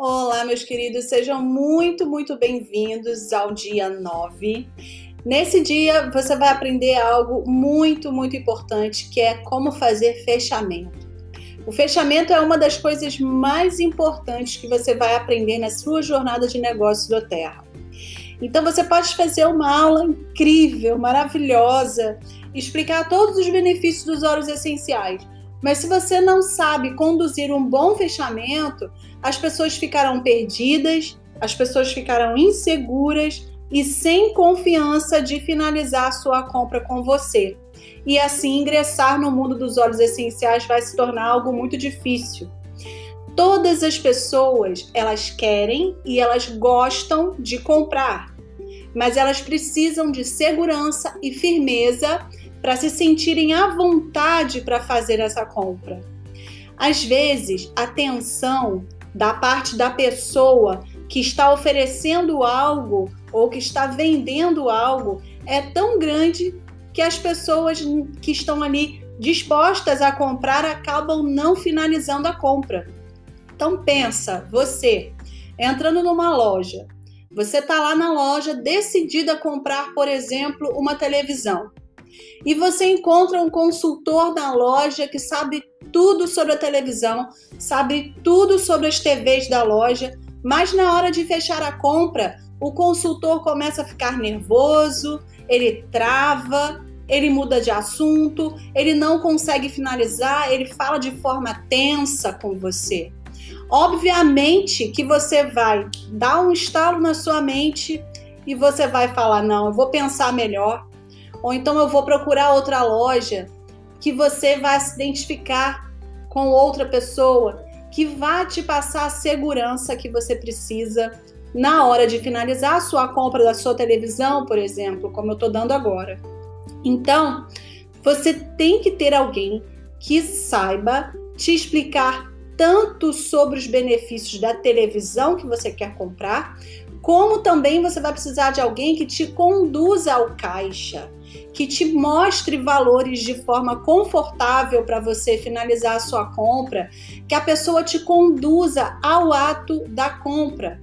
Olá, meus queridos, sejam muito, muito bem-vindos ao dia 9. Nesse dia você vai aprender algo muito, muito importante que é como fazer fechamento. O fechamento é uma das coisas mais importantes que você vai aprender na sua jornada de negócio do Terra. Então você pode fazer uma aula incrível, maravilhosa, explicar todos os benefícios dos óleos essenciais mas se você não sabe conduzir um bom fechamento, as pessoas ficarão perdidas, as pessoas ficarão inseguras e sem confiança de finalizar sua compra com você. E assim ingressar no mundo dos óleos essenciais vai se tornar algo muito difícil. Todas as pessoas, elas querem e elas gostam de comprar, mas elas precisam de segurança e firmeza para se sentirem à vontade para fazer essa compra. Às vezes, a tensão da parte da pessoa que está oferecendo algo ou que está vendendo algo é tão grande que as pessoas que estão ali dispostas a comprar acabam não finalizando a compra. Então pensa, você entrando numa loja, você está lá na loja decidida a comprar, por exemplo, uma televisão e você encontra um consultor na loja que sabe tudo sobre a televisão, sabe tudo sobre as TVs da loja, mas na hora de fechar a compra, o consultor começa a ficar nervoso, ele trava, ele muda de assunto, ele não consegue finalizar, ele fala de forma tensa com você. Obviamente que você vai dar um estalo na sua mente e você vai falar: não, eu vou pensar melhor, ou então eu vou procurar outra loja que você vai se identificar com outra pessoa que vai te passar a segurança que você precisa na hora de finalizar a sua compra da sua televisão, por exemplo, como eu estou dando agora. Então, você tem que ter alguém que saiba te explicar tanto sobre os benefícios da televisão que você quer comprar, como também você vai precisar de alguém que te conduza ao caixa, que te mostre valores de forma confortável para você finalizar a sua compra, que a pessoa te conduza ao ato da compra.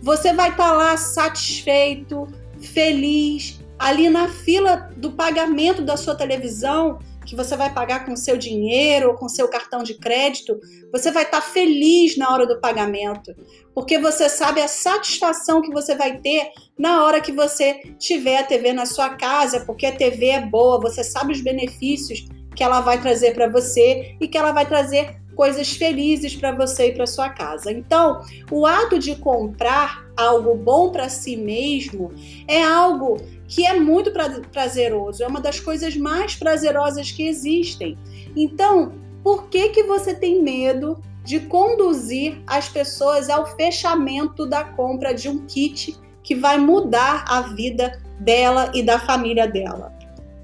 Você vai estar tá lá satisfeito, feliz, ali na fila do pagamento da sua televisão, que você vai pagar com seu dinheiro ou com seu cartão de crédito, você vai estar feliz na hora do pagamento, porque você sabe a satisfação que você vai ter na hora que você tiver a TV na sua casa, porque a TV é boa, você sabe os benefícios que ela vai trazer para você e que ela vai trazer coisas felizes para você e para sua casa. Então, o ato de comprar algo bom para si mesmo é algo que é muito prazeroso, é uma das coisas mais prazerosas que existem. Então, por que que você tem medo de conduzir as pessoas ao fechamento da compra de um kit que vai mudar a vida dela e da família dela?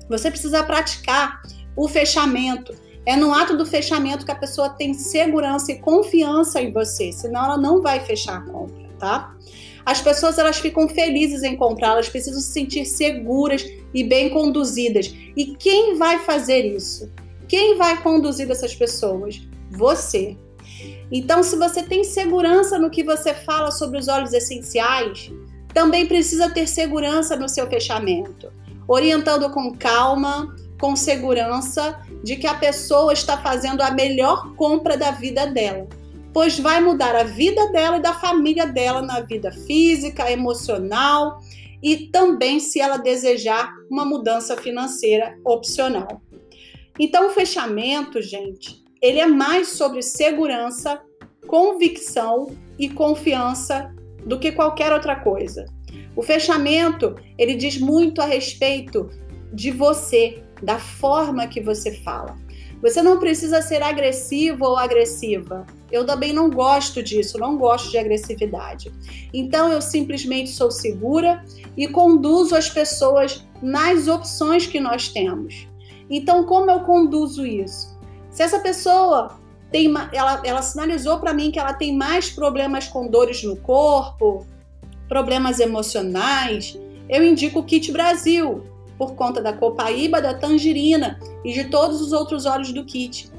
Você precisa praticar o fechamento. É no ato do fechamento que a pessoa tem segurança e confiança em você, senão ela não vai fechar a compra, tá? As pessoas elas ficam felizes em comprar, elas precisam se sentir seguras e bem conduzidas. E quem vai fazer isso? Quem vai conduzir essas pessoas? Você. Então, se você tem segurança no que você fala sobre os óleos essenciais, também precisa ter segurança no seu fechamento, orientando com calma, com segurança de que a pessoa está fazendo a melhor compra da vida dela pois vai mudar a vida dela e da família dela na vida física, emocional e também se ela desejar uma mudança financeira opcional. Então, o fechamento, gente, ele é mais sobre segurança, convicção e confiança do que qualquer outra coisa. O fechamento, ele diz muito a respeito de você, da forma que você fala. Você não precisa ser agressivo ou agressiva. Eu também não gosto disso, não gosto de agressividade. Então eu simplesmente sou segura e conduzo as pessoas nas opções que nós temos. Então, como eu conduzo isso? Se essa pessoa tem, ela, ela sinalizou para mim que ela tem mais problemas com dores no corpo, problemas emocionais, eu indico o Kit Brasil, por conta da copaíba, da tangerina e de todos os outros óleos do kit.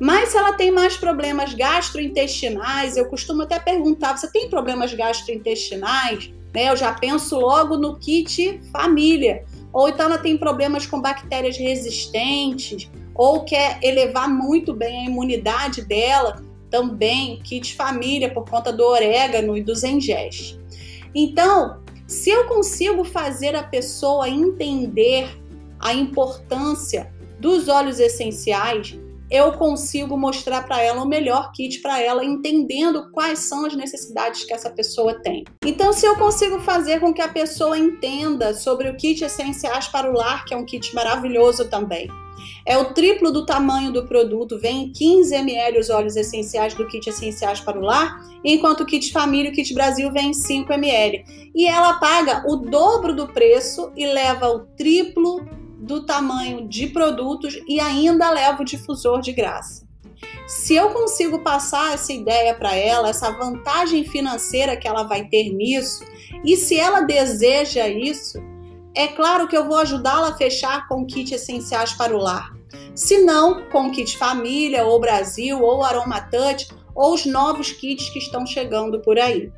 Mas se ela tem mais problemas gastrointestinais, eu costumo até perguntar: você tem problemas gastrointestinais? Né? Eu já penso logo no kit família. Ou então ela tem problemas com bactérias resistentes, ou quer elevar muito bem a imunidade dela, também kit família por conta do orégano e do zengeste. Então, se eu consigo fazer a pessoa entender a importância dos óleos essenciais, eu consigo mostrar para ela o melhor kit para ela, entendendo quais são as necessidades que essa pessoa tem. Então, se eu consigo fazer com que a pessoa entenda sobre o kit essenciais para o lar, que é um kit maravilhoso também, é o triplo do tamanho do produto, vem 15 ml os óleos essenciais do kit essenciais para o lar, enquanto o kit família, o kit Brasil vem 5 ml. E ela paga o dobro do preço e leva o triplo do tamanho de produtos e ainda leva o difusor de graça. Se eu consigo passar essa ideia para ela, essa vantagem financeira que ela vai ter nisso, e se ela deseja isso, é claro que eu vou ajudá-la a fechar com kit essenciais para o lar. Se não, com kit família, ou Brasil, ou Aromatouch, ou os novos kits que estão chegando por aí.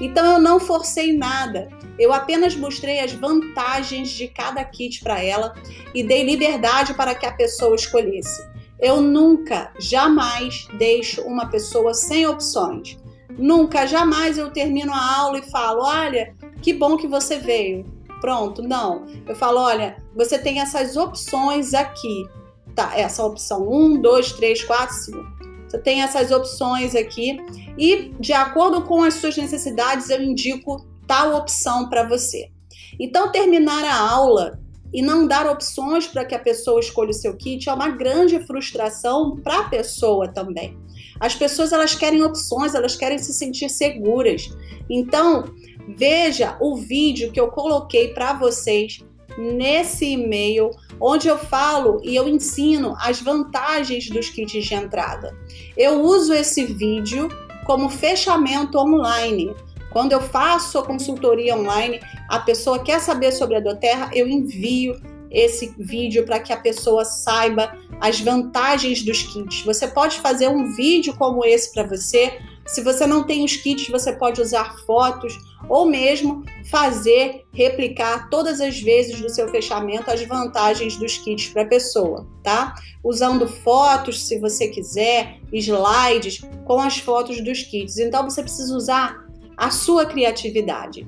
Então eu não forcei nada, eu apenas mostrei as vantagens de cada kit para ela e dei liberdade para que a pessoa escolhesse. Eu nunca, jamais deixo uma pessoa sem opções. Nunca, jamais eu termino a aula e falo: olha, que bom que você veio. Pronto, não. Eu falo: olha, você tem essas opções aqui. Tá, essa opção 1, 2, 3, 4, 5. Você tem essas opções aqui e, de acordo com as suas necessidades, eu indico tal opção para você. Então, terminar a aula e não dar opções para que a pessoa escolha o seu kit é uma grande frustração para a pessoa também. As pessoas elas querem opções, elas querem se sentir seguras. Então, veja o vídeo que eu coloquei para vocês nesse e-mail, onde eu falo e eu ensino as vantagens dos kits de entrada. Eu uso esse vídeo como fechamento online. Quando eu faço a consultoria online, a pessoa quer saber sobre a Doterra, eu envio esse vídeo para que a pessoa saiba as vantagens dos kits. Você pode fazer um vídeo como esse para você. Se você não tem os kits, você pode usar fotos ou mesmo fazer, replicar todas as vezes do seu fechamento as vantagens dos kits para a pessoa, tá? Usando fotos, se você quiser, slides com as fotos dos kits. Então você precisa usar a sua criatividade.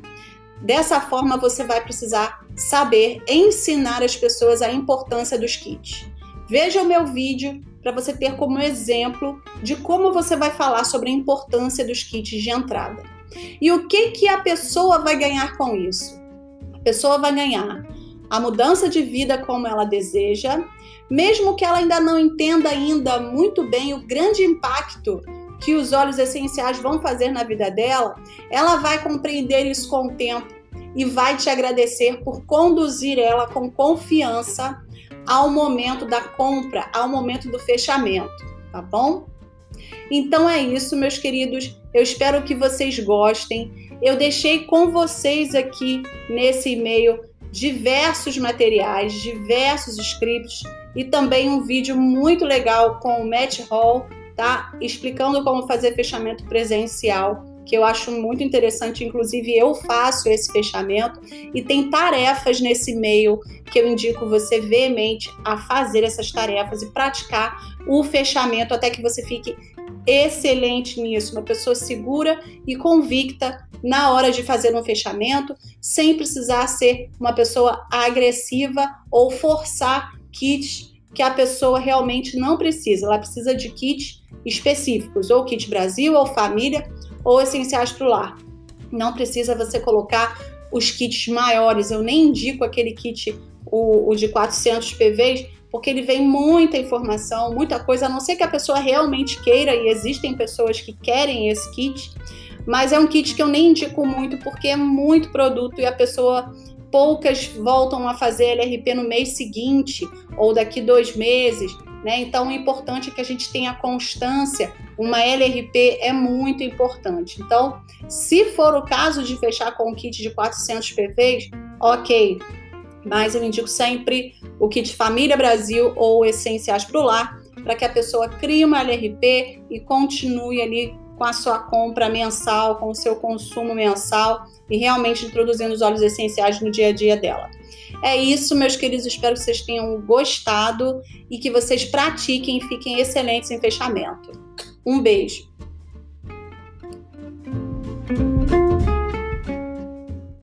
Dessa forma, você vai precisar saber ensinar as pessoas a importância dos kits. Veja o meu vídeo para você ter como exemplo de como você vai falar sobre a importância dos kits de entrada. E o que que a pessoa vai ganhar com isso? A pessoa vai ganhar a mudança de vida como ela deseja, mesmo que ela ainda não entenda ainda muito bem o grande impacto que os óleos essenciais vão fazer na vida dela, ela vai compreender isso com o tempo e vai te agradecer por conduzir ela com confiança ao momento da compra, ao momento do fechamento, tá bom? Então é isso, meus queridos. Eu espero que vocês gostem. Eu deixei com vocês aqui nesse e-mail diversos materiais, diversos scripts e também um vídeo muito legal com o Matt Hall, tá? Explicando como fazer fechamento presencial, que eu acho muito interessante. Inclusive, eu faço esse fechamento e tem tarefas nesse e-mail que eu indico você veemente a fazer essas tarefas e praticar o fechamento até que você fique excelente nisso, uma pessoa segura e convicta na hora de fazer um fechamento, sem precisar ser uma pessoa agressiva ou forçar kits que a pessoa realmente não precisa. Ela precisa de kits específicos, ou kit Brasil, ou família, ou essenciais para o lar. Não precisa você colocar os kits maiores. Eu nem indico aquele kit, o, o de 400 PVs, porque ele vem muita informação, muita coisa, a não ser que a pessoa realmente queira, e existem pessoas que querem esse kit, mas é um kit que eu nem indico muito porque é muito produto e a pessoa poucas voltam a fazer LRP no mês seguinte ou daqui dois meses. Né? Então, o importante é que a gente tenha constância. Uma LRP é muito importante. Então, se for o caso de fechar com um kit de 400 PVs, ok, mas eu indico sempre o kit Família Brasil ou Essenciais para o Lar, para que a pessoa crie uma LRP e continue ali com a sua compra mensal, com o seu consumo mensal e realmente introduzindo os óleos essenciais no dia a dia dela. É isso, meus queridos. Espero que vocês tenham gostado e que vocês pratiquem e fiquem excelentes em fechamento. Um beijo!